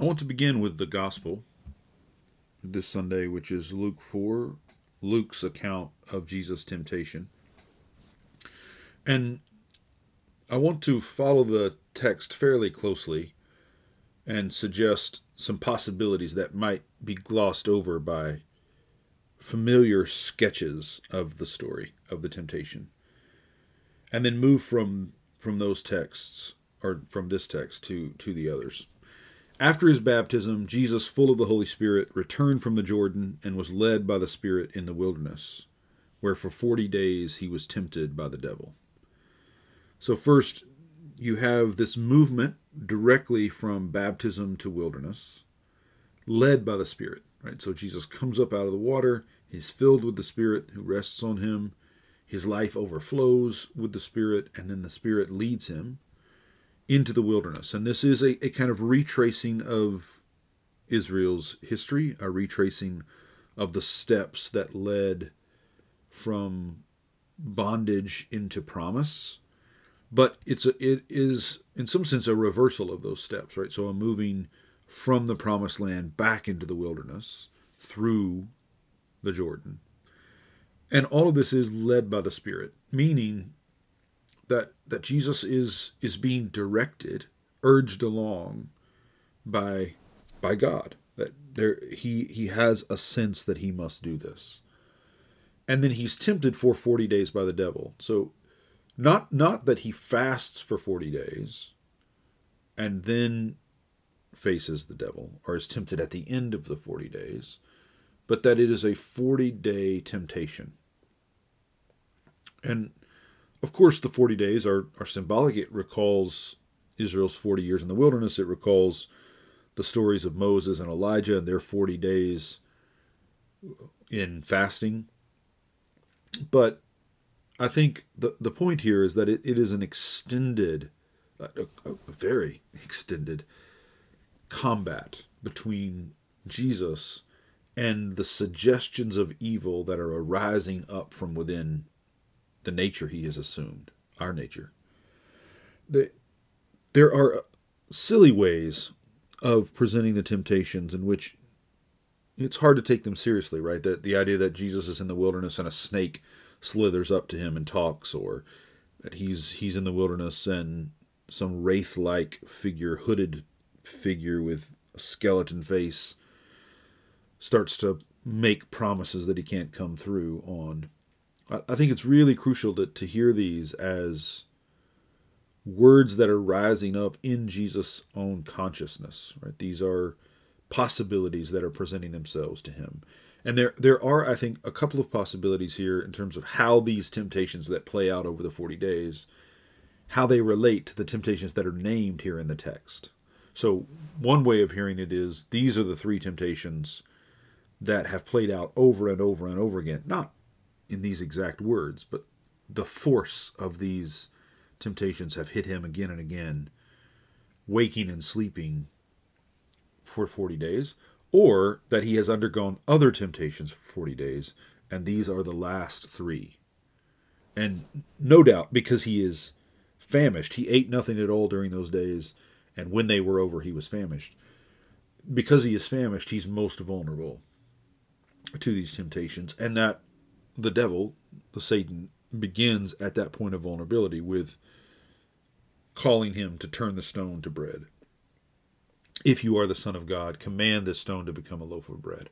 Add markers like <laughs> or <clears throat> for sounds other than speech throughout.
I want to begin with the gospel this Sunday, which is Luke 4, Luke's account of Jesus' temptation. And I want to follow the text fairly closely and suggest some possibilities that might be glossed over by familiar sketches of the story of the temptation. And then move from from those texts or from this text to to the others. After his baptism, Jesus, full of the Holy Spirit, returned from the Jordan and was led by the Spirit in the wilderness, where for 40 days he was tempted by the devil. So, first, you have this movement directly from baptism to wilderness, led by the Spirit, right? So, Jesus comes up out of the water, he's filled with the Spirit who rests on him, his life overflows with the Spirit, and then the Spirit leads him into the wilderness. And this is a, a kind of retracing of Israel's history, a retracing of the steps that led from bondage into promise. But it's a, it is in some sense a reversal of those steps, right? So a moving from the promised land back into the wilderness through the Jordan. And all of this is led by the Spirit, meaning that that Jesus is is being directed, urged along by by God. That there he he has a sense that he must do this. And then he's tempted for 40 days by the devil. So not not that he fasts for 40 days and then faces the devil or is tempted at the end of the 40 days, but that it is a 40 day temptation. And of course, the 40 days are, are symbolic. It recalls Israel's 40 years in the wilderness. It recalls the stories of Moses and Elijah and their 40 days in fasting. But I think the, the point here is that it, it is an extended, a, a very <laughs> extended combat between Jesus and the suggestions of evil that are arising up from within the nature he has assumed, our nature. The, there are silly ways of presenting the temptations in which it's hard to take them seriously, right? That the idea that Jesus is in the wilderness and a snake slithers up to him and talks, or that he's he's in the wilderness and some wraith-like figure, hooded figure with a skeleton face, starts to make promises that he can't come through on. I think it's really crucial to, to hear these as words that are rising up in Jesus' own consciousness. Right? These are possibilities that are presenting themselves to him. And there there are, I think, a couple of possibilities here in terms of how these temptations that play out over the 40 days, how they relate to the temptations that are named here in the text. So one way of hearing it is these are the three temptations that have played out over and over and over again. Not in these exact words, but the force of these temptations have hit him again and again, waking and sleeping for 40 days, or that he has undergone other temptations for 40 days, and these are the last three. And no doubt, because he is famished, he ate nothing at all during those days, and when they were over, he was famished. Because he is famished, he's most vulnerable to these temptations, and that the devil, the Satan, begins at that point of vulnerability with calling him to turn the stone to bread. If you are the Son of God, command this stone to become a loaf of bread.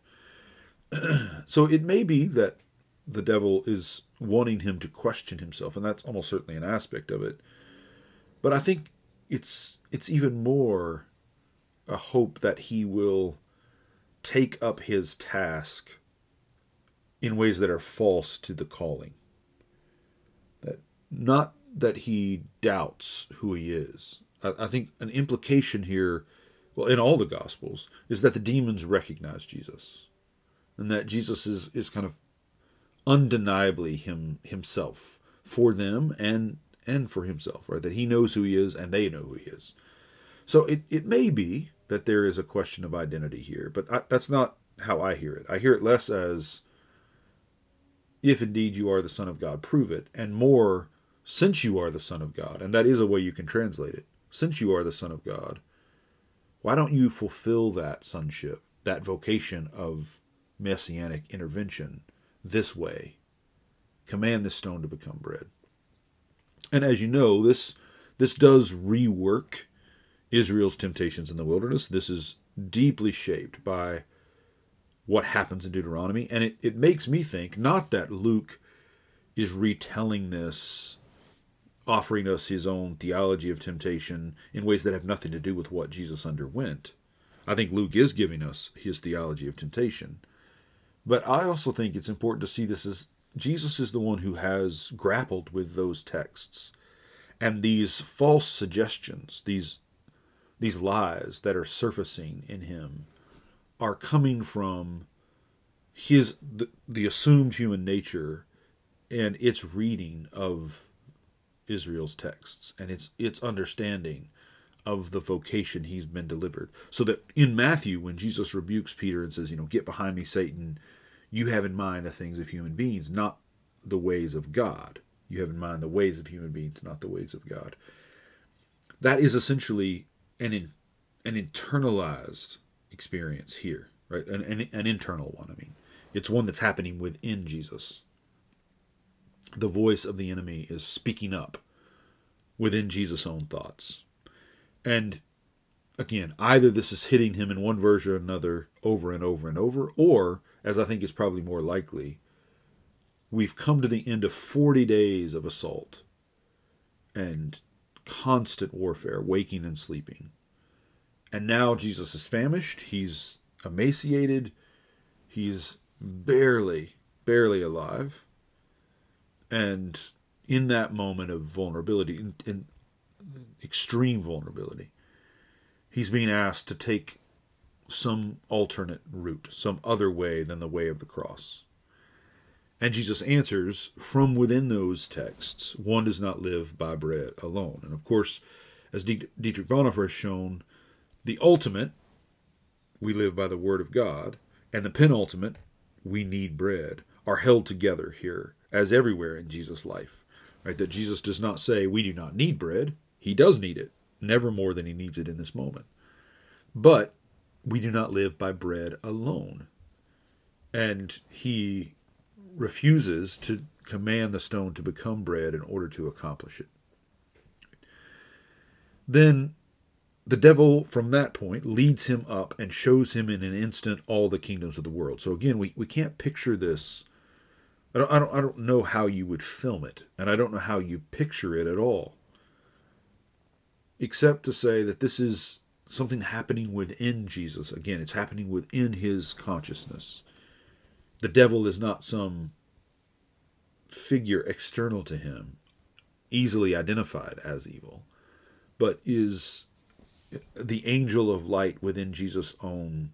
<clears throat> so it may be that the devil is wanting him to question himself, and that's almost certainly an aspect of it. But I think it's it's even more a hope that he will take up his task in ways that are false to the calling. That not that he doubts who he is. I, I think an implication here, well, in all the Gospels, is that the demons recognize Jesus, and that Jesus is is kind of undeniably him himself for them and and for himself, right? That he knows who he is and they know who he is. So it, it may be that there is a question of identity here, but I, that's not how I hear it. I hear it less as if indeed you are the Son of God, prove it. And more, since you are the Son of God, and that is a way you can translate it, since you are the Son of God, Why don't you fulfill that sonship, that vocation of messianic intervention this way? Command this stone to become bread. And as you know, this this does rework Israel's temptations in the wilderness. This is deeply shaped by what happens in Deuteronomy. And it, it makes me think not that Luke is retelling this, offering us his own theology of temptation in ways that have nothing to do with what Jesus underwent. I think Luke is giving us his theology of temptation. But I also think it's important to see this as Jesus is the one who has grappled with those texts and these false suggestions, these these lies that are surfacing in him are coming from his the, the assumed human nature and its reading of Israel's texts and its its understanding of the vocation he's been delivered. So that in Matthew, when Jesus rebukes Peter and says, you know, get behind me, Satan, you have in mind the things of human beings, not the ways of God. You have in mind the ways of human beings, not the ways of God. That is essentially an in, an internalized experience here, right? An, an, an internal one. I mean, it's one that's happening within Jesus. The voice of the enemy is speaking up within Jesus' own thoughts. And again, either this is hitting him in one version or another over and over and over, or, as I think is probably more likely, we've come to the end of 40 days of assault and constant warfare, waking and sleeping. And now Jesus is famished, he's emaciated, he's barely, barely alive. And in that moment of vulnerability, in, in extreme vulnerability, he's being asked to take some alternate route, some other way than the way of the cross. And Jesus answers from within those texts one does not live by bread alone. And of course, as Dietrich Bonhoeffer has shown, the ultimate, we live by the word of God, and the penultimate, we need bread, are held together here, as everywhere in Jesus' life. Right? That Jesus does not say we do not need bread. He does need it, never more than he needs it in this moment. But we do not live by bread alone. And he refuses to command the stone to become bread in order to accomplish it. Then the devil, from that point, leads him up and shows him in an instant all the kingdoms of the world. So again, we, we can't picture this. I don't, I, don't, I don't know how you would film it, and I don't know how you picture it at all. Except to say that this is something happening within Jesus. Again, it's happening within his consciousness. The devil is not some figure external to him, easily identified as evil, but is the angel of light within Jesus' own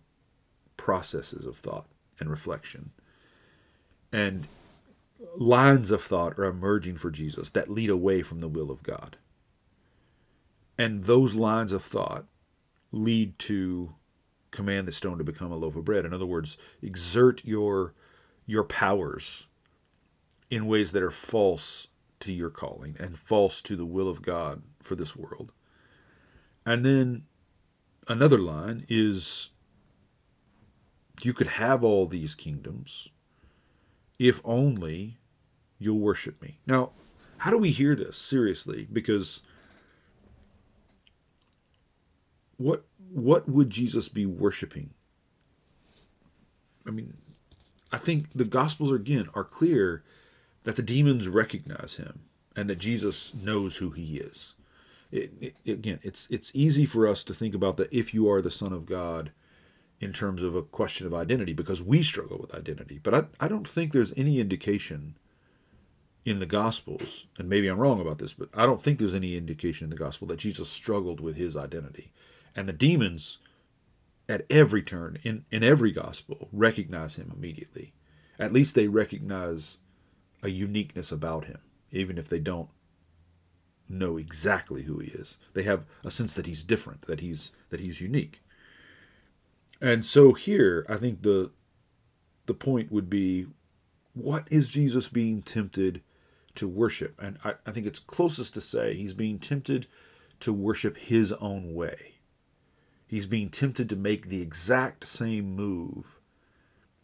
processes of thought and reflection. And lines of thought are emerging for Jesus that lead away from the will of God. And those lines of thought lead to command the stone to become a loaf of bread. In other words, exert your your powers in ways that are false to your calling and false to the will of God for this world. And then another line is you could have all these kingdoms if only you'll worship me. Now, how do we hear this seriously? Because what what would Jesus be worshiping? I mean, I think the gospels again are clear that the demons recognize him and that Jesus knows who he is it, it, again, it's it's easy for us to think about the if you are the Son of God in terms of a question of identity because we struggle with identity. But I, I don't think there's any indication in the Gospels, and maybe I'm wrong about this, but I don't think there's any indication in the Gospel that Jesus struggled with his identity. And the demons, at every turn, in, in every Gospel, recognize him immediately. At least they recognize a uniqueness about him, even if they don't know exactly who he is. They have a sense that he's different, that he's that he's unique. And so here, I think the the point would be what is Jesus being tempted to worship? And I, I think it's closest to say he's being tempted to worship his own way. He's being tempted to make the exact same move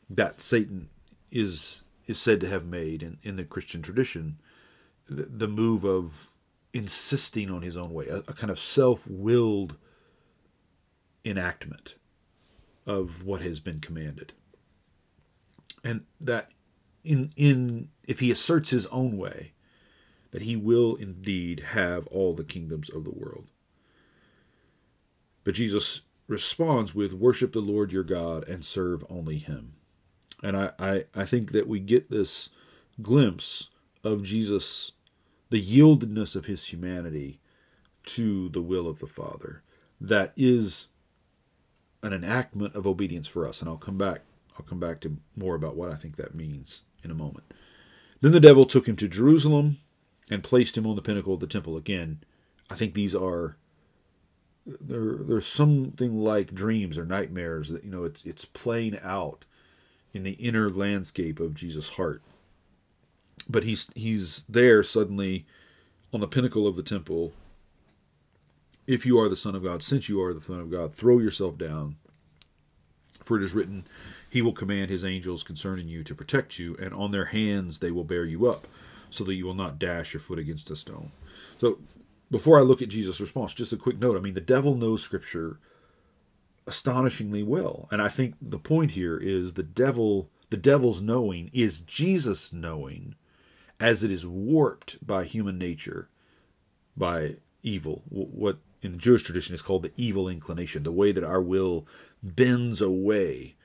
that Satan is is said to have made in, in the Christian tradition, the, the move of insisting on his own way, a, a kind of self-willed enactment of what has been commanded. And that in in if he asserts his own way, that he will indeed have all the kingdoms of the world. But Jesus responds with worship the Lord your God and serve only him. And I, I, I think that we get this glimpse of Jesus, the yieldedness of his humanity to the will of the Father. That is an enactment of obedience for us. And I'll come back I'll come back to more about what I think that means in a moment. Then the devil took him to Jerusalem and placed him on the pinnacle of the temple. Again, I think these are there there's something like dreams or nightmares that you know it's it's playing out in the inner landscape of Jesus' heart. But he's he's there suddenly on the pinnacle of the temple. If you are the Son of God, since you are the Son of God, throw yourself down. For it is written, He will command His angels concerning you to protect you, and on their hands they will bear you up, so that you will not dash your foot against a stone. So before I look at Jesus' response, just a quick note. I mean, the devil knows Scripture astonishingly well, and I think the point here is the devil, the devil's knowing is Jesus' knowing, as it is warped by human nature, by evil. What in the Jewish tradition is called the evil inclination, the way that our will bends away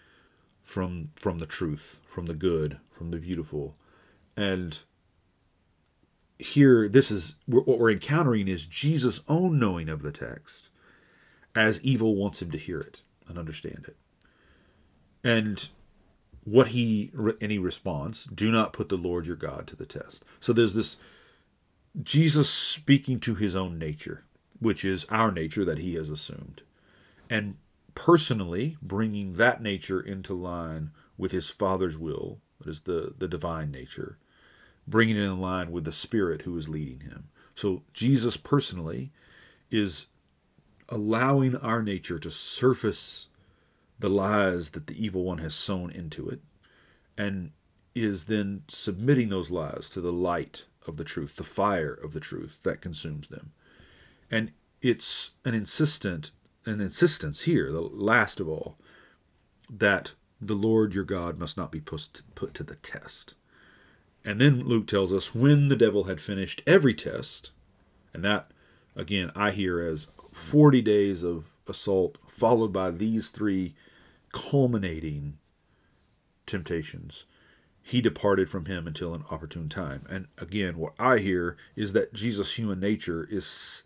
from from the truth, from the good, from the beautiful, and here this is what we're encountering is Jesus' own knowing of the text as evil wants him to hear it and understand it. And what he any response do not put the Lord your God to the test. So there's this Jesus speaking to his own nature, which is our nature that he has assumed. And personally bringing that nature into line with his father's will, that is the, the divine nature, bringing it in line with the Spirit who is leading him. So Jesus personally is allowing our nature to surface the lies that the evil one has sown into it and is then submitting those lies to the light of the truth, the fire of the truth that consumes them. And it's an insistent an insistence here, the last of all, that the Lord your God must not be put, put to the test. And then Luke tells us when the devil had finished every test, and that, again, I hear as 40 days of assault, followed by these three culminating temptations, he departed from him until an opportune time. And again, what I hear is that Jesus' human nature is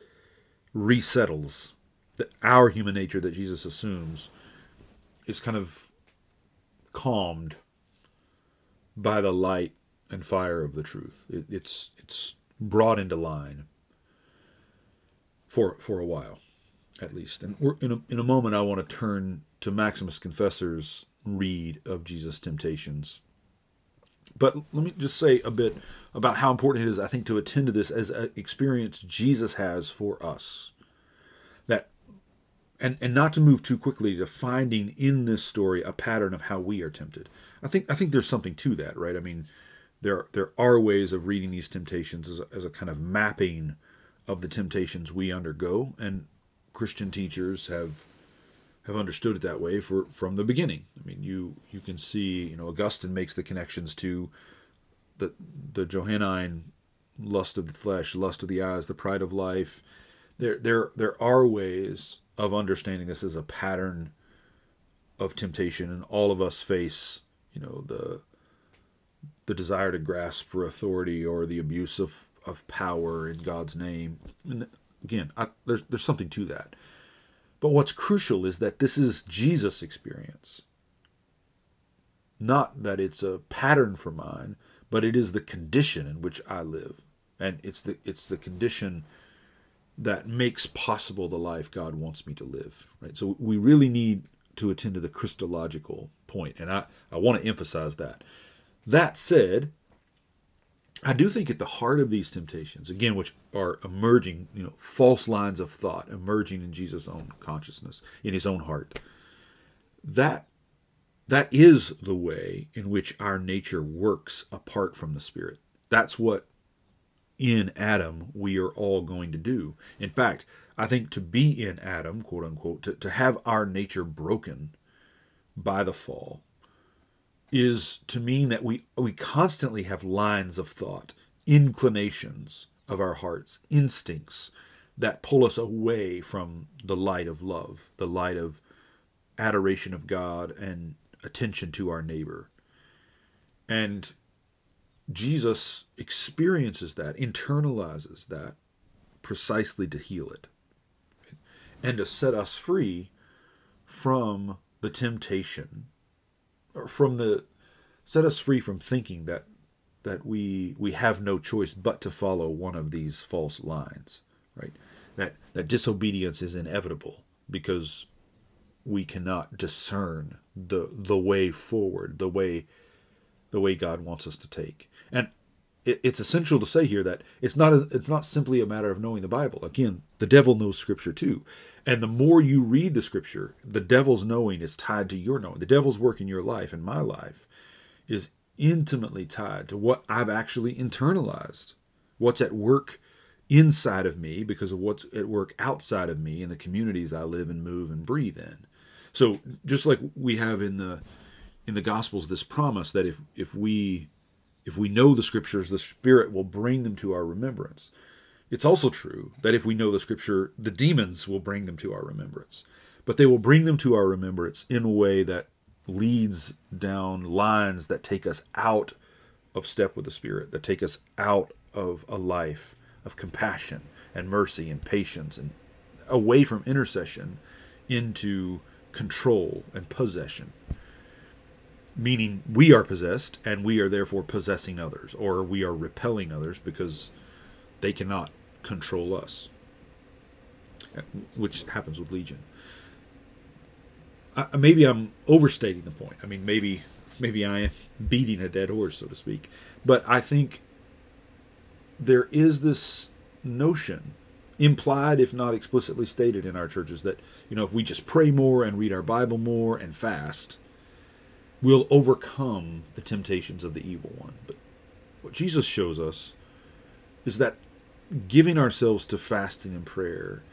resettles, that our human nature that Jesus assumes is kind of calmed by the light and fire of the truth. It, it's it's brought into line for for a while, at least. And in a, in a moment, I want to turn to Maximus Confessor's read of Jesus' temptations. But let me just say a bit about how important it is, I think, to attend to this as an experience Jesus has for us. That and and not to move too quickly to finding in this story a pattern of how we are tempted. I think I think there's something to that, right? I mean, there there are ways of reading these temptations as a, as a kind of mapping of the temptations we undergo, and Christian teachers have have understood it that way for from the beginning. I mean, you you can see, you know, Augustine makes the connections to the the Johannine lust of the flesh, lust of the eyes, the pride of life. There there there are ways of understanding this as a pattern of temptation, and all of us face, you know, the the desire to grasp for authority or the abuse of, of power in God's name. And again, I, there's, there's something to that. But what's crucial is that this is Jesus' experience. Not that it's a pattern for mine, but it is the condition in which I live. And it's the it's the condition that makes possible the life God wants me to live. Right? So we really need to attend to the Christological point, and I, I want to emphasize that. That said, I do think at the heart of these temptations, again, which are emerging, you know, false lines of thought emerging in Jesus' own consciousness, in his own heart, that that is the way in which our nature works apart from the Spirit. That's what in Adam we are all going to do. In fact, I think to be in Adam, quote unquote, to, to have our nature broken by the fall is to mean that we, we constantly have lines of thought, inclinations of our hearts, instincts that pull us away from the light of love, the light of adoration of God and attention to our neighbor. And Jesus experiences that, internalizes that precisely to heal it and to set us free from the temptation from the set us free from thinking that that we we have no choice but to follow one of these false lines right? That that disobedience is inevitable because we cannot discern the the way forward the way the way God wants us to take. And it, it's essential to say here that it's not a, it's not simply a matter of knowing the Bible again the devil knows scripture too and the more you read the scripture, the devil's knowing is tied to your knowing. The devil's work in your life and my life is intimately tied to what I've actually internalized, what's at work inside of me because of what's at work outside of me in the communities I live and move and breathe in. So just like we have in the in the gospels this promise that if if we if we know the scriptures the spirit will bring them to our remembrance it's also true that if we know the scripture, the demons will bring them to our remembrance. But they will bring them to our remembrance in a way that leads down lines that take us out of step with the Spirit, that take us out of a life of compassion and mercy and patience and away from intercession into control and possession. Meaning we are possessed and we are therefore possessing others, or we are repelling others because they cannot control us, uh, which happens with Legion. Maybe I'm overstating the point. I mean, maybe maybe I am beating a dead horse, so to speak. But I think there is this notion, implied if not explicitly stated in our churches, that you know if we just pray more and read our Bible more and fast, we'll overcome the temptations of the evil one. But what Jesus shows us is that giving ourselves to fasting and prayer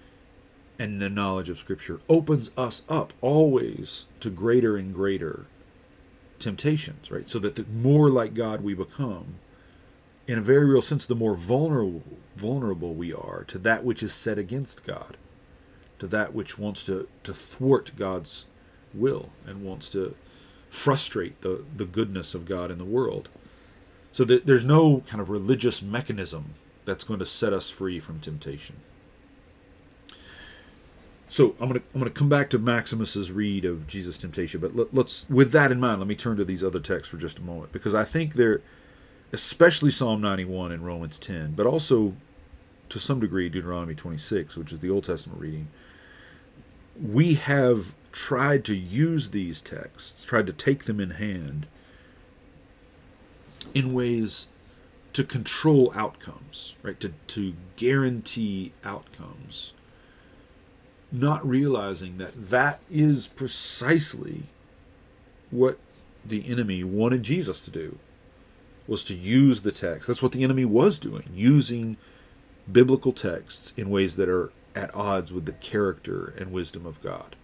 and the knowledge of Scripture opens us up always to greater and greater temptations, right? So that the more like God we become, in a very real sense, the more vulnerable vulnerable we are to that which is set against God, to that which wants to, to thwart God's will and wants to frustrate the, the goodness of God in the world. So there's no kind of religious mechanism that's going to set us free from temptation. So I'm gonna I'm gonna come back to Maximus's read of Jesus' temptation, but let, let's with that in mind, let me turn to these other texts for just a moment because I think they're especially Psalm 91 and Romans 10, but also to some degree Deuteronomy 26, which is the Old Testament reading. We have tried to use these texts, tried to take them in hand in ways to control outcomes, right? To, to guarantee outcomes. Not realizing that that is precisely what the enemy wanted Jesus to do was to use the text. That's what the enemy was doing, using biblical texts in ways that are at odds with the character and wisdom of God.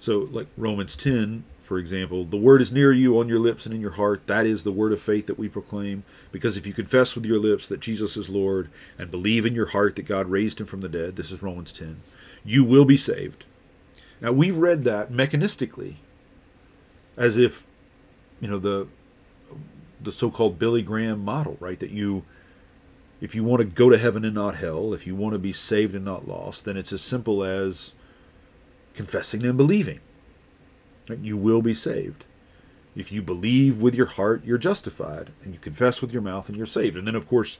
So, like Romans 10 for example, the word is near you on your lips and in your heart. That is the word of faith that we proclaim. Because if you confess with your lips that Jesus is Lord and believe in your heart that God raised him from the dead, this is Romans 10, you will be saved. Now, we've read that mechanistically as if, you know, the the so-called Billy Graham model, right? That you if you want to go to heaven and not hell, if you want to be saved and not lost, then it's as simple as confessing and believing. You will be saved. If you believe with your heart, you're justified, and you confess with your mouth, and you're saved. And then, of course,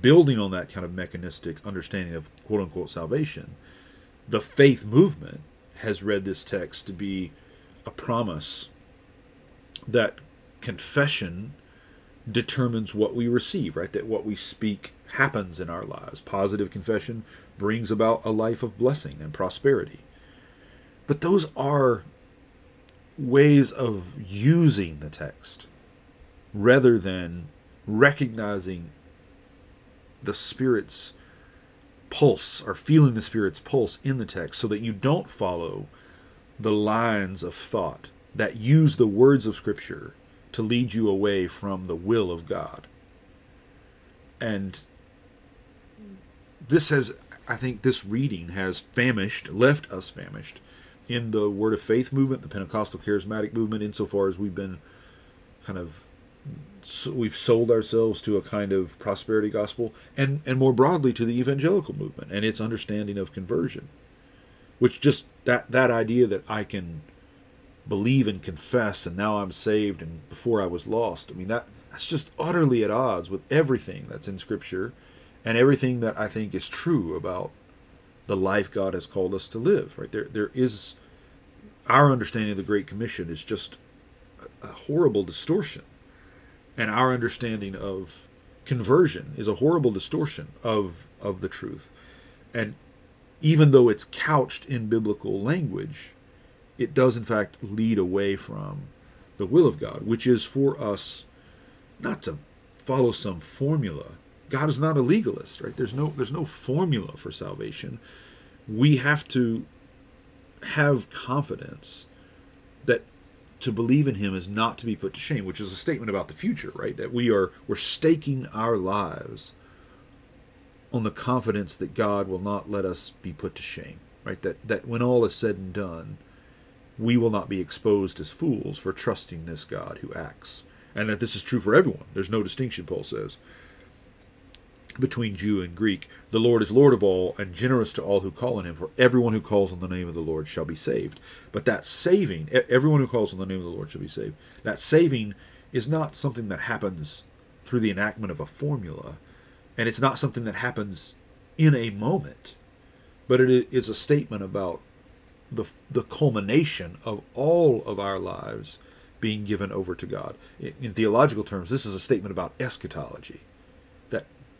building on that kind of mechanistic understanding of quote unquote salvation, the faith movement has read this text to be a promise that confession determines what we receive, right? That what we speak happens in our lives. Positive confession brings about a life of blessing and prosperity. But those are ways of using the text rather than recognizing the Spirit's pulse or feeling the Spirit's pulse in the text so that you don't follow the lines of thought that use the words of Scripture to lead you away from the will of God. And this has, I think, this reading has famished, left us famished in the Word of Faith movement, the Pentecostal charismatic movement, insofar as we've been kind of we've sold ourselves to a kind of prosperity gospel and and more broadly to the evangelical movement and its understanding of conversion which just that that idea that I can believe and confess and now I'm saved and before I was lost. I mean that that's just utterly at odds with everything that's in scripture and everything that I think is true about the life God has called us to live right? There there is our understanding of the great commission is just a, horrible distortion. And our understanding of conversion is a horrible distortion of of the truth. And even though it's couched in biblical language it does in fact lead away from the will of God which is for us not to follow some formula. God is not a legalist right? There's no there's no formula for salvation. We have to have confidence that to believe in him is not to be put to shame, which is a statement about the future, right? That we are we're staking our lives on the confidence that God will not let us be put to shame, right? That that when all is said and done, we will not be exposed as fools for trusting this God who acts. And that this is true for everyone. There's no distinction, Paul says between Jew and Greek. The Lord is Lord of all and generous to all who call on him, for everyone who calls on the name of the Lord shall be saved. But that saving, everyone who calls on the name of the Lord shall be saved. That saving is not something that happens through the enactment of a formula, and it's not something that happens in a moment, but it is a statement about the, the culmination of all of our lives being given over to God. In, in theological terms, this is a statement about eschatology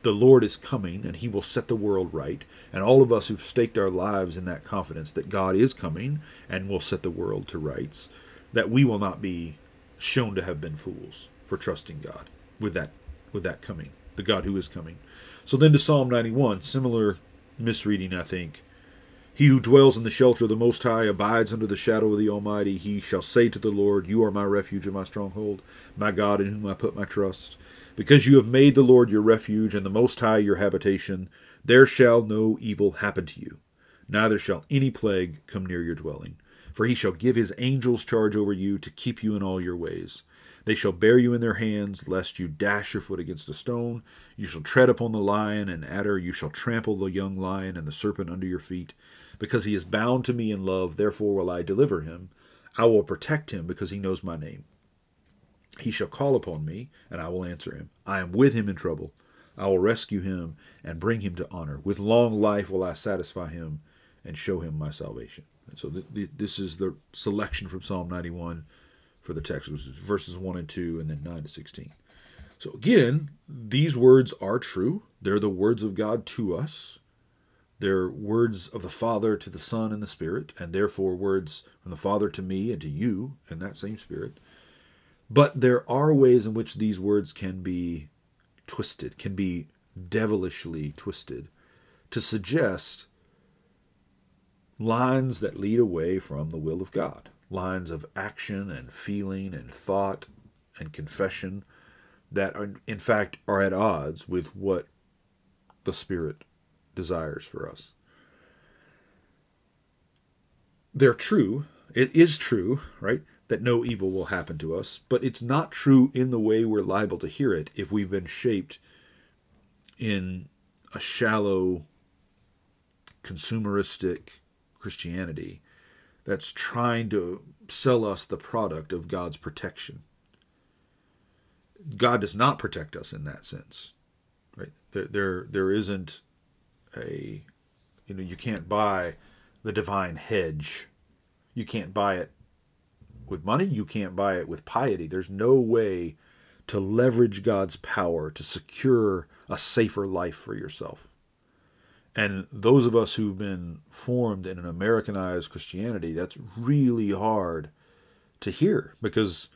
the Lord is coming and he will set the world right. And all of us who've staked our lives in that confidence that God is coming and will set the world to rights, that we will not be shown to have been fools for trusting God with that with that coming, the God who is coming. So then to Psalm 91, similar misreading, I think. He who dwells in the shelter of the Most High abides under the shadow of the Almighty. He shall say to the Lord, You are my refuge and my stronghold, my God in whom I put my trust. Because you have made the Lord your refuge and the Most High your habitation, there shall no evil happen to you, neither shall any plague come near your dwelling. For he shall give his angels charge over you to keep you in all your ways. They shall bear you in their hands, lest you dash your foot against a stone. You shall tread upon the lion and adder, you shall trample the young lion and the serpent under your feet. Because he is bound to me in love, therefore will I deliver him. I will protect him because he knows my name. He shall call upon me, and I will answer him. I am with him in trouble. I will rescue him and bring him to honor. With long life will I satisfy him and show him my salvation. And so th- th- this is the selection from Psalm 91 for the text, which is verses 1 and 2, and then 9 to 16. So again, these words are true. They're the words of God to us. They're words of the Father to the Son and the Spirit, and therefore words from the Father to me and to you and that same Spirit. But there are ways in which these words can be twisted, can be devilishly twisted to suggest lines that lead away from the will of God, lines of action and feeling and thought and confession that are, in fact are at odds with what the Spirit desires for us. They're true. It is true, right? That no evil will happen to us, but it's not true in the way we're liable to hear it if we've been shaped in a shallow, consumeristic Christianity that's trying to sell us the product of God's protection. God does not protect us in that sense, right? There, there, there isn't a, you know, you can't buy the divine hedge. You can't buy it with money. You can't buy it with piety. There's no way to leverage God's power to secure a safer life for yourself. And those of us who've been formed in an Americanized Christianity, that's really hard to hear because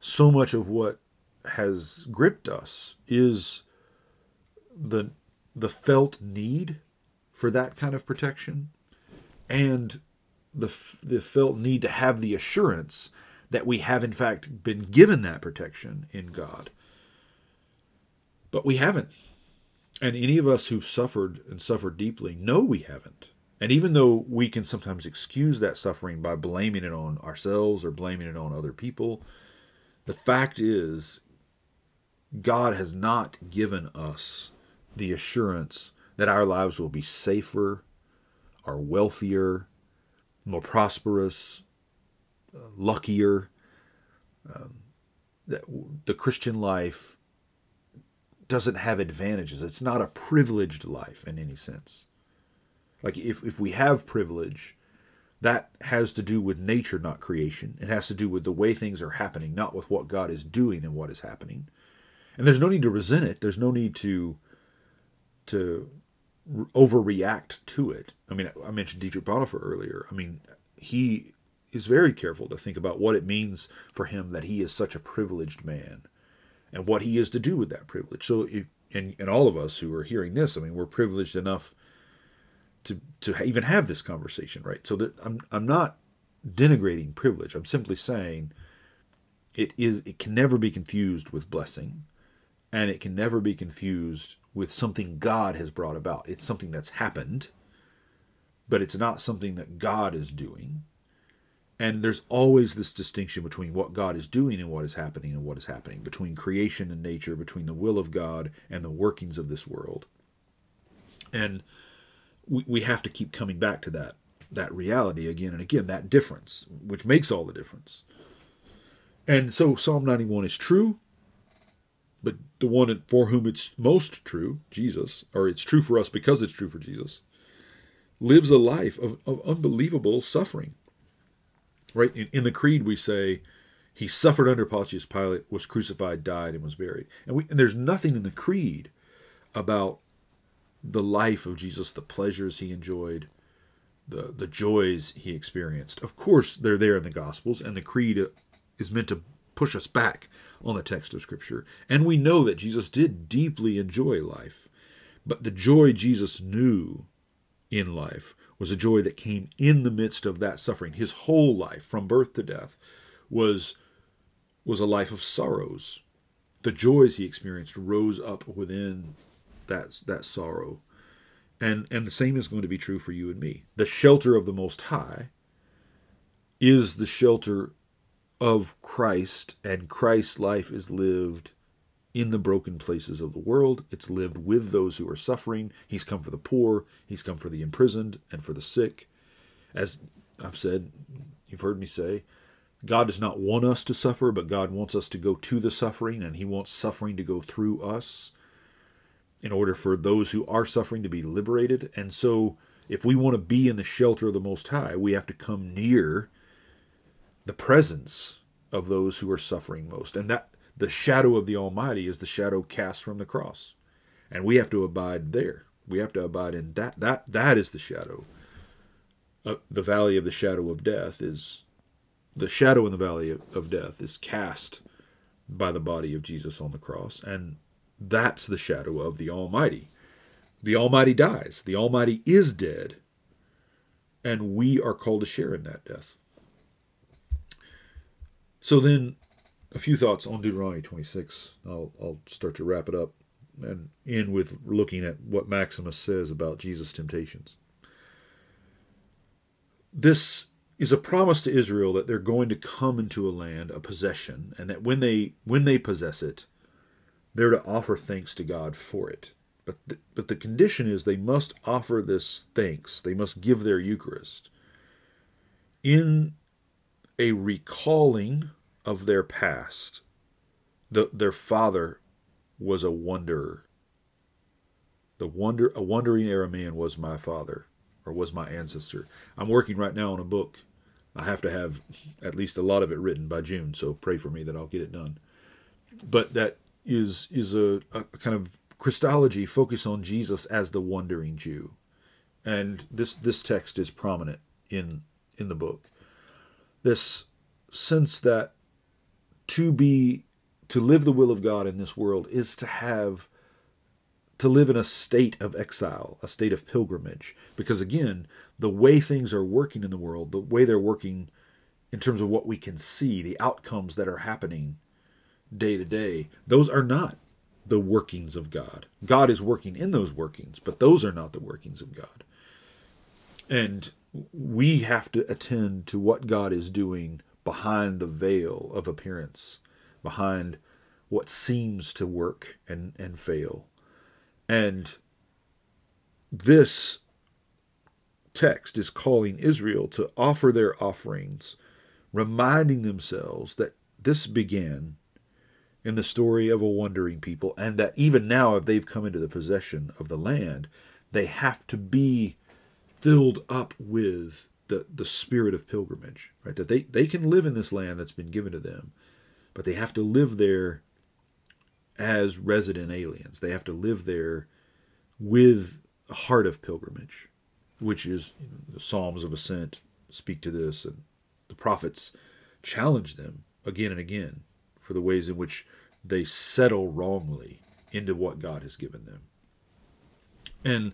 so much of what has gripped us is the the felt need for that kind of protection and the the felt need to have the assurance that we have in fact been given that protection in God. But we haven't. And any of us who've suffered and suffered deeply know we haven't. And even though we can sometimes excuse that suffering by blaming it on ourselves or blaming it on other people the fact is God has not given us the assurance that our lives will be safer, are wealthier, more prosperous, uh, luckier. Um, that the Christian life doesn't have advantages. It's not a privileged life in any sense. Like if, if we have privilege, that has to do with nature, not creation. It has to do with the way things are happening, not with what God is doing and what is happening. And there's no need to resent it. There's no need to to overreact to it. I mean, I mentioned Dietrich Bonhoeffer earlier. I mean, he is very careful to think about what it means for him that he is such a privileged man and what he is to do with that privilege. So, if, and, and all of us who are hearing this, I mean, we're privileged enough to, to even have this conversation, right? So that I'm, I'm not denigrating privilege. I'm simply saying it is, it can never be confused with blessing and it can never be confused with something God has brought about. It's something that's happened, but it's not something that God is doing. And there's always this distinction between what God is doing and what is happening and what is happening, between creation and nature, between the will of God and the workings of this world. And we, we have to keep coming back to that that reality again and again, that difference, which makes all the difference. And so Psalm 91 is true, the one for whom it's most true, Jesus, or it's true for us because it's true for Jesus, lives a life of, of unbelievable suffering. Right? In, in the Creed, we say, He suffered under Pontius Pilate, was crucified, died, and was buried. And, we, and there's nothing in the Creed about the life of Jesus, the pleasures he enjoyed, the, the joys he experienced. Of course, they're there in the Gospels, and the Creed is meant to push us back on the text of Scripture. And we know that Jesus did deeply enjoy life. But the joy Jesus knew in life was a joy that came in the midst of that suffering. His whole life, from birth to death, was, was a life of sorrows. The joys he experienced rose up within that, that sorrow. And, and the same is going to be true for you and me. The shelter of the Most High is the shelter of Christ, and Christ's life is lived in the broken places of the world. It's lived with those who are suffering. He's come for the poor, He's come for the imprisoned and for the sick. As I've said, you've heard me say, God does not want us to suffer, but God wants us to go to the suffering, and He wants suffering to go through us in order for those who are suffering to be liberated. And so, if we want to be in the shelter of the Most High, we have to come near the presence of those who are suffering most. And that the shadow of the Almighty is the shadow cast from the cross. And we have to abide there. We have to abide in that. That that is the shadow. Uh, the valley of the shadow of death is the shadow in the valley of, of death is cast by the body of Jesus on the cross. And that's the shadow of the Almighty. The Almighty dies. The Almighty is dead. And we are called to share in that death. So then, a few thoughts on Deuteronomy 26. I'll, I'll start to wrap it up and end with looking at what Maximus says about Jesus' temptations. This is a promise to Israel that they're going to come into a land, a possession, and that when they when they possess it, they're to offer thanks to God for it. But but the condition is they must offer this thanks. They must give their Eucharist in a recalling of their past. The, their father was a wanderer. The wonder a wandering Aramean was my father, or was my ancestor. I'm working right now on a book. I have to have at least a lot of it written by June, so pray for me that I'll get it done. but that is is a, a kind of Christology focus on Jesus as the wandering Jew, and this this text is prominent in in the book. This sense that to be to live the will of God in this world is to have to live in a state of exile, a state of pilgrimage. Because again, the way things are working in the world, the way they're working in terms of what we can see, the outcomes that are happening day to day, those are not the workings of God. God is working in those workings, but those are not the workings of God. And we have to attend to what God is doing behind the veil of appearance, behind what seems to work and, and fail. And this text is calling Israel to offer their offerings, reminding themselves that this began in the story of a wandering people, and that even now, if they've come into the possession of the land, they have to be filled up with the, the spirit of pilgrimage, right? That they, they can live in this land that's been given to them, but they have to live there as resident aliens. They have to live there with a heart of pilgrimage, which is you know, the Psalms of Ascent speak to this, and the prophets challenge them again and again for the ways in which they settle wrongly into what God has given them. And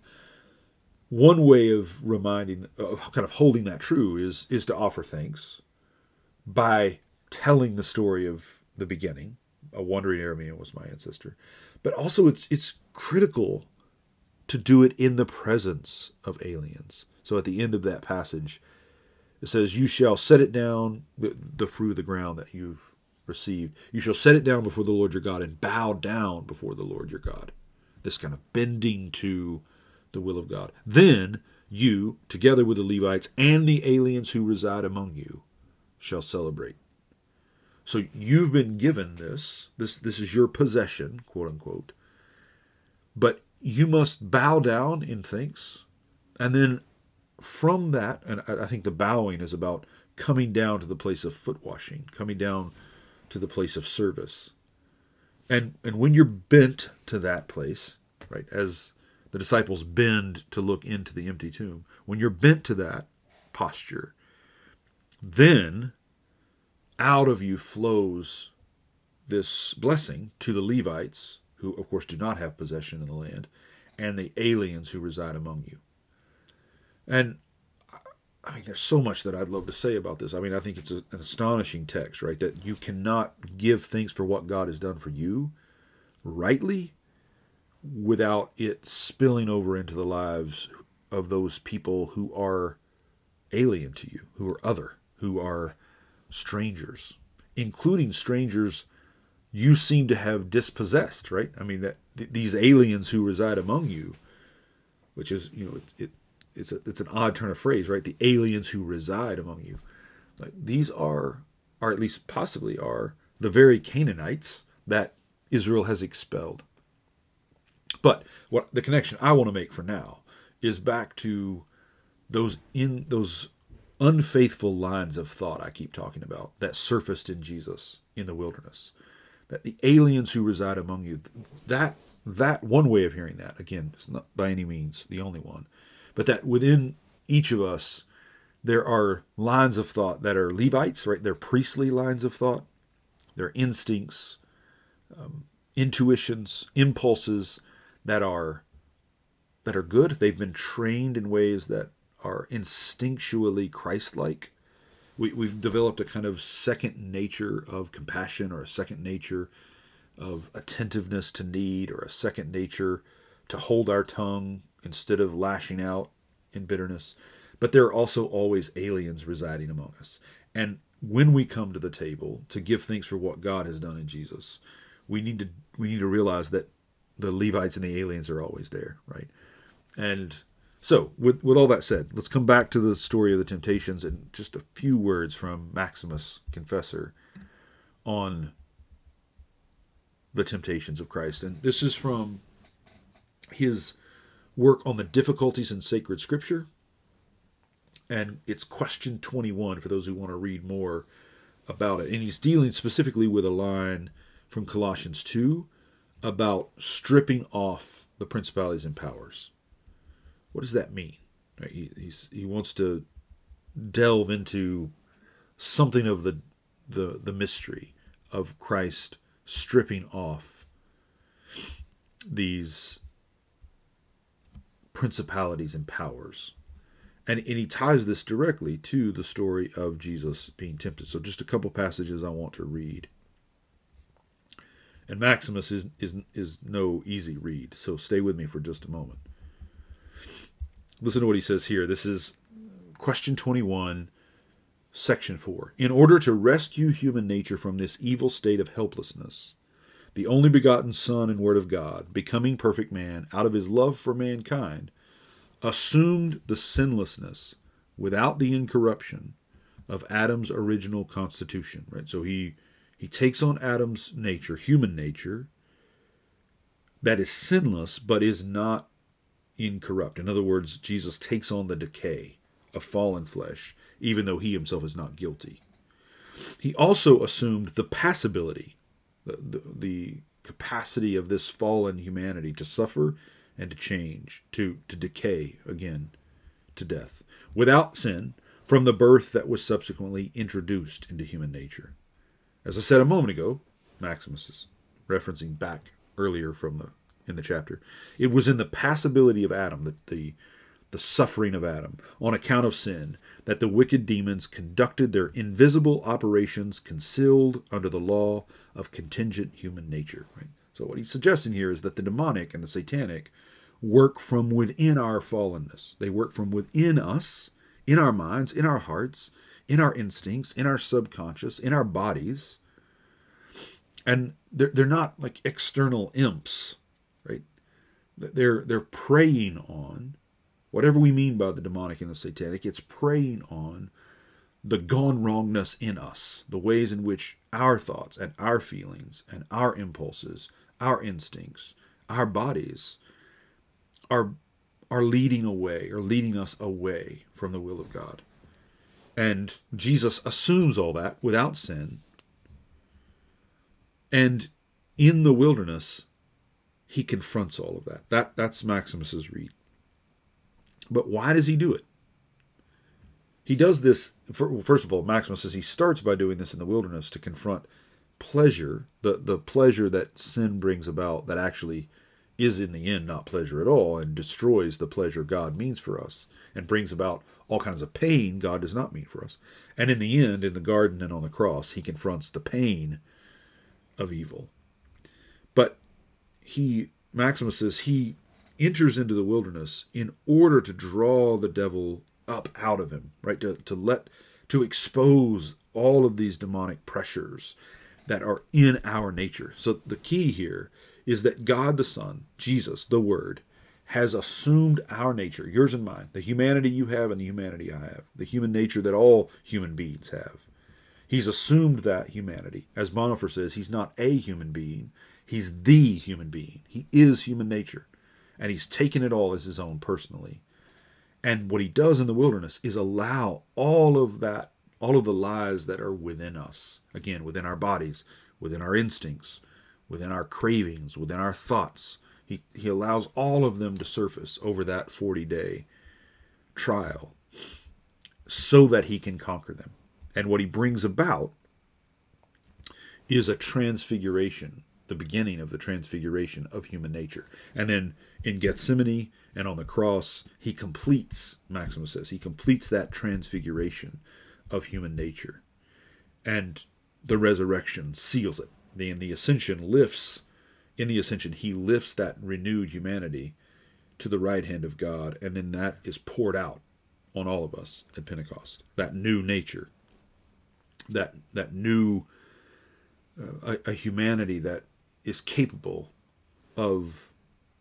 one way of reminding, of kind of holding that true, is is to offer thanks by telling the story of the beginning a wandering Aramean was my ancestor. But also, it's it's critical to do it in the presence of aliens. So at the end of that passage, it says, "You shall set it down, the, the fruit of the ground that you've received. You shall set it down before the Lord your God and bow down before the Lord your God." This kind of bending to the will of God. Then you, together with the Levites and the aliens who reside among you, shall celebrate. So you've been given this. This this is your possession, quote unquote. But you must bow down in thanks. And then from that, and I think the bowing is about coming down to the place of foot washing, coming down to the place of service. And and when you're bent to that place, right, as the disciples bend to look into the empty tomb, when you're bent to that posture, then out of you flows this blessing to the Levites, who of course do not have possession in the land, and the aliens who reside among you. And I mean, there's so much that I'd love to say about this. I mean, I think it's a, an astonishing text, right? That you cannot give thanks for what God has done for you rightly without it spilling over into the lives of those people who are alien to you, who are other, who are strangers, including strangers you seem to have dispossessed, right? I mean that th- these aliens who reside among you, which is you know it, it it's a, it's an odd turn of phrase, right? The aliens who reside among you, like these are or at least possibly are the very Canaanites that Israel has expelled. But what the connection I want to make for now is back to those in those unfaithful lines of thought I keep talking about that surfaced in Jesus in the wilderness. That the aliens who reside among you, that that one way of hearing that, again, it's not by any means the only one, but that within each of us there are lines of thought that are Levites, right? They're priestly lines of thought. They're instincts, um, intuitions, impulses that are that are good. They've been trained in ways that are instinctually Christ like. We, we've developed a kind of second nature of compassion or a second nature of attentiveness to need or a second nature to hold our tongue instead of lashing out in bitterness. But there are also always aliens residing among us. And when we come to the table to give thanks for what God has done in Jesus, we need to we need to realize that the Levites and the aliens are always there, right? And so, with, with all that said, let's come back to the story of the temptations and just a few words from Maximus Confessor on the temptations of Christ. And this is from his work on the difficulties in sacred scripture. And it's question 21 for those who want to read more about it. And he's dealing specifically with a line from Colossians 2 about stripping off the principalities and powers. What does that mean? He, he wants to delve into something of the, the, the mystery of Christ stripping off these principalities and powers. And, and he ties this directly to the story of Jesus being tempted. So, just a couple passages I want to read. And Maximus is, is, is no easy read, so stay with me for just a moment. Listen to what he says here. This is question 21, section 4. In order to rescue human nature from this evil state of helplessness, the only begotten Son and Word of God, becoming perfect man out of his love for mankind, assumed the sinlessness without the incorruption of Adam's original constitution. Right? So he he takes on Adam's nature, human nature, that is sinless but is not incorrupt. In other words, Jesus takes on the decay of fallen flesh, even though he himself is not guilty. He also assumed the passibility, the, the, the capacity of this fallen humanity to suffer and to change, to, to decay again to death, without sin, from the birth that was subsequently introduced into human nature. As I said a moment ago, Maximus is referencing back earlier from the in the chapter. It was in the passibility of Adam, the, the, the suffering of Adam, on account of sin, that the wicked demons conducted their invisible operations concealed under the law of contingent human nature. Right? So, what he's suggesting here is that the demonic and the satanic work from within our fallenness. They work from within us, in our minds, in our hearts, in our instincts, in our subconscious, in our bodies. And they're, they're not like external imps, right? They're, they're preying on whatever we mean by the demonic and the satanic, it's preying on the gone wrongness in us, the ways in which our thoughts and our feelings and our impulses, our instincts, our bodies are are leading away or leading us away from the will of God. And Jesus assumes all that without sin. And in the wilderness, he confronts all of that. That that's Maximus's read. But why does he do it? He does this first of all. Maximus says he starts by doing this in the wilderness to confront pleasure, the the pleasure that sin brings about, that actually is in the end not pleasure at all and destroys the pleasure God means for us and brings about all kinds of pain God does not mean for us. And in the end, in the garden and on the cross, he confronts the pain of evil. But he, Maximus says, he enters into the wilderness in order to draw the devil up out of him, right? To, to let, to expose all of these demonic pressures that are in our nature. So the key here is that God the Son, Jesus, the Word, has assumed our nature, yours and mine, the humanity you have and the humanity I have, the human nature that all human beings have. He's assumed that humanity. As Bonhoeffer says, he's not a human being, he's the human being. He is human nature, and he's taken it all as his own personally. And what he does in the wilderness is allow all of that, all of the lies that are within us, again, within our bodies, within our instincts, within our cravings, within our thoughts. He, he allows all of them to surface over that 40 day trial so that he can conquer them. And what he brings about is a transfiguration, the beginning of the transfiguration of human nature. And then in Gethsemane and on the cross, he completes, Maximus says, he completes that transfiguration of human nature. And the resurrection seals it in the ascension lifts in the ascension he lifts that renewed humanity to the right hand of God and then that is poured out on all of us at Pentecost that new nature that that new uh, a, a humanity that is capable of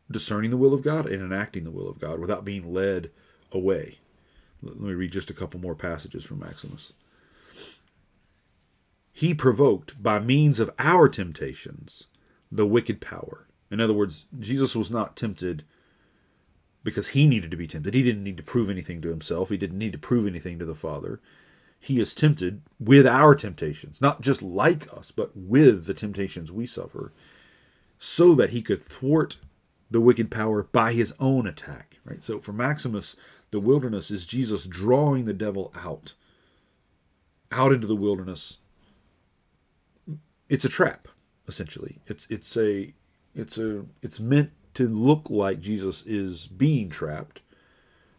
discerning the will of God and enacting the will of God without being led away. Let me read just a couple more passages from Maximus he provoked by means of our temptations the wicked power. In other words, Jesus was not tempted because he needed to be tempted. He didn't need to prove anything to himself, he didn't need to prove anything to the Father. he is tempted with our temptations, not just like us, but with the temptations we suffer, so that he could thwart the wicked power by his own attack. Right? So for Maximus, the wilderness is Jesus drawing the devil out, out into the wilderness. It's a trap, essentially. It's it's a it's a it's meant to look like Jesus is being trapped,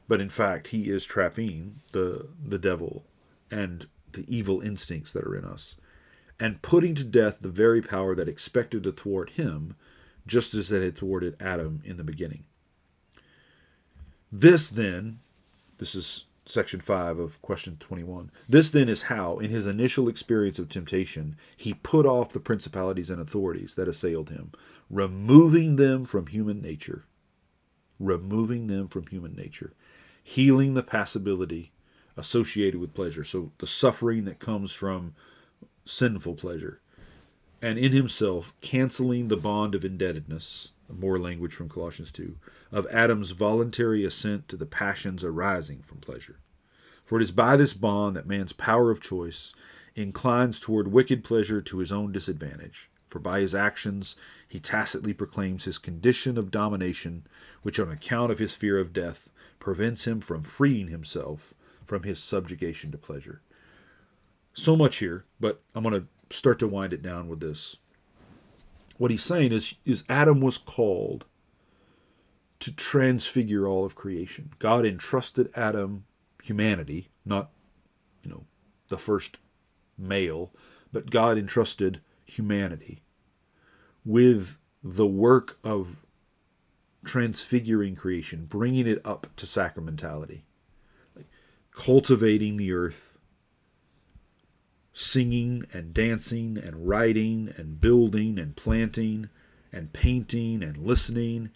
but in fact he is trapping the the devil and the evil instincts that are in us, and putting to death the very power that expected to thwart him, just as it had thwarted Adam in the beginning. This then, this is section 5 of question 21. This then is how, in his initial experience of temptation, he put off the principalities and authorities that assailed him, removing them from human nature. Removing them from human nature, healing the passibility associated with pleasure. So the suffering that comes from sinful pleasure. And in himself, canceling the bond of indebtedness, more language from Colossians 2, of Adam's voluntary assent to the passions arising from pleasure. For it is by this bond that man's power of choice inclines toward wicked pleasure to his own disadvantage. For by his actions he tacitly proclaims his condition of domination, which on account of his fear of death prevents him from freeing himself from his subjugation to pleasure. So much here, but I'm going to start to wind it down with this. What he's saying is, is Adam was called to transfigure all of creation. God entrusted Adam humanity, not, you know, the first male, but God entrusted humanity with the work of transfiguring creation, bringing it up to sacramentality cultivating the earth, singing and dancing and writing and building and planting and painting and listening,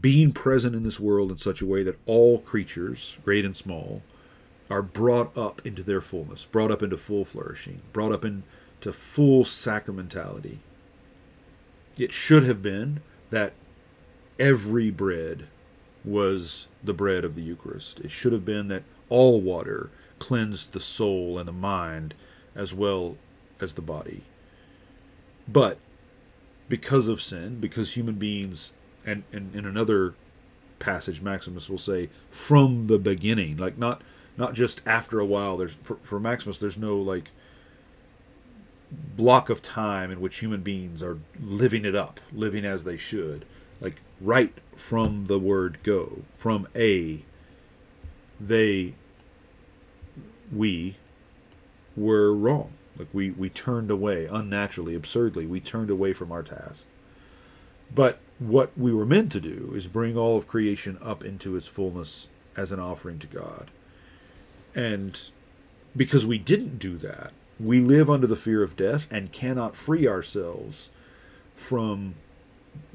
being present in this world in such a way that all creatures, great and small, are brought up into their fullness, brought up into full flourishing, brought up into full sacramentality. It should have been that every bread was the bread of the Eucharist. It should have been that all water cleansed the soul and the mind as well as the body. But because of sin, because human beings, and, in another passage, Maximus will say, from the beginning, like not not just after a while. There's for, for Maximus, there's no like block of time in which human beings are living it up, living as they should, like right from the word go, from a, they we were wrong. Like we, we turned away unnaturally, absurdly, we turned away from our task. But what we were meant to do is bring all of creation up into its fullness as an offering to God. And because we didn't do that, we live under the fear of death and cannot free ourselves from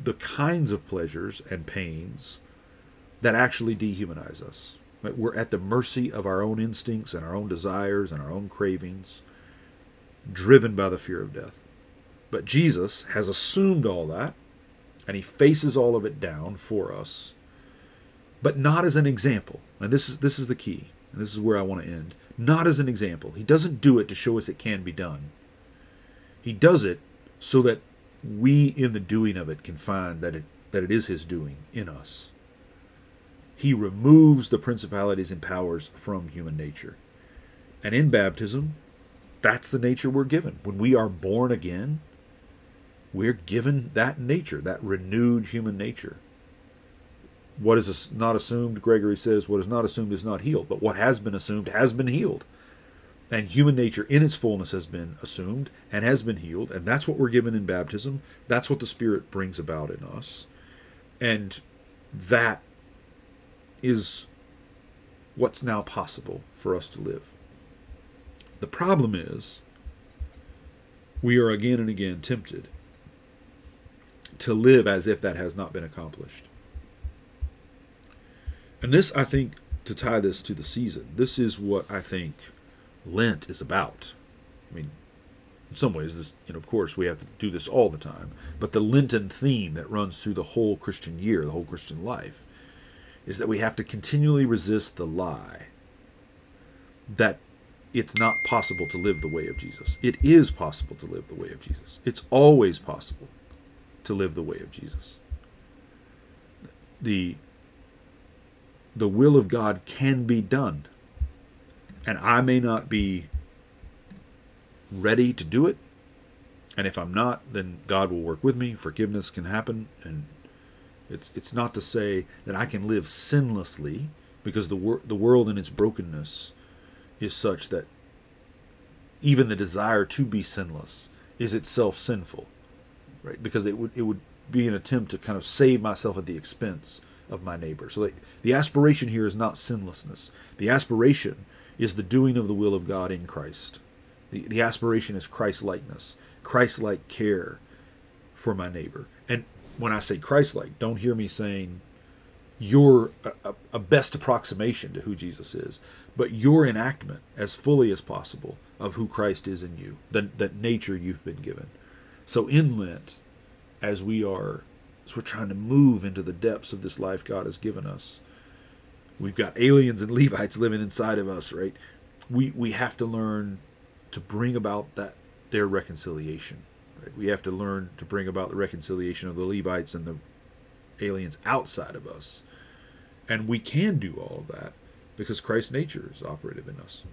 the kinds of pleasures and pains that actually dehumanize us. We're at the mercy of our own instincts and our own desires and our own cravings, driven by the fear of death. But Jesus has assumed all that, and he faces all of it down for us, but not as an example. And this is this is the key, and this is where I want to end. Not as an example. He doesn't do it to show us it can be done. He does it so that we in the doing of it can find that it that it is his doing in us. He removes the principalities and powers from human nature. And in baptism, that's the nature we're given. When we are born again, we're given that nature, that renewed human nature. What is not assumed, Gregory says, what is not assumed is not healed, but what has been assumed has been healed. And human nature in its fullness has been assumed and has been healed, and that's what we're given in baptism. That's what the Spirit brings about in us. And that is what's now possible for us to live. The problem is, we are again and again tempted to live as if that has not been accomplished. And this, I think, to tie this to the season, this is what I think Lent is about. I mean, in some ways, this, you know, of course, we have to do this all the time, but the Lenten theme that runs through the whole Christian year, the whole Christian life, is that we have to continually resist the lie that it's not possible to live the way of Jesus. It is possible to live the way of Jesus. It's always possible to live the way of Jesus. The the will of God can be done. And I may not be ready to do it. And if I'm not, then God will work with me. Forgiveness can happen and it's it's not to say that I can live sinlessly because the wor- the world in its brokenness is such that even the desire to be sinless is itself sinful, right? Because it would it would be an attempt to kind of save myself at the expense of my neighbor. So the aspiration here is not sinlessness. The aspiration is the doing of the will of God in Christ. The, the aspiration is Christ likeness, Christ like care for my neighbor. And when I say Christ like, don't hear me saying your a, a, best approximation to who Jesus is, but your enactment as fully as possible of who Christ is in you, that, that nature you've been given. So in Lent, as we are as we're trying to move into the depths of this life God has given us, we've got aliens and <laughs> Levites living inside of us, right? We we have to learn to bring about that their reconciliation. We have to learn to bring about the reconciliation of the Levites and the aliens outside of us. And we can do all of that because Christ's nature is operative in us.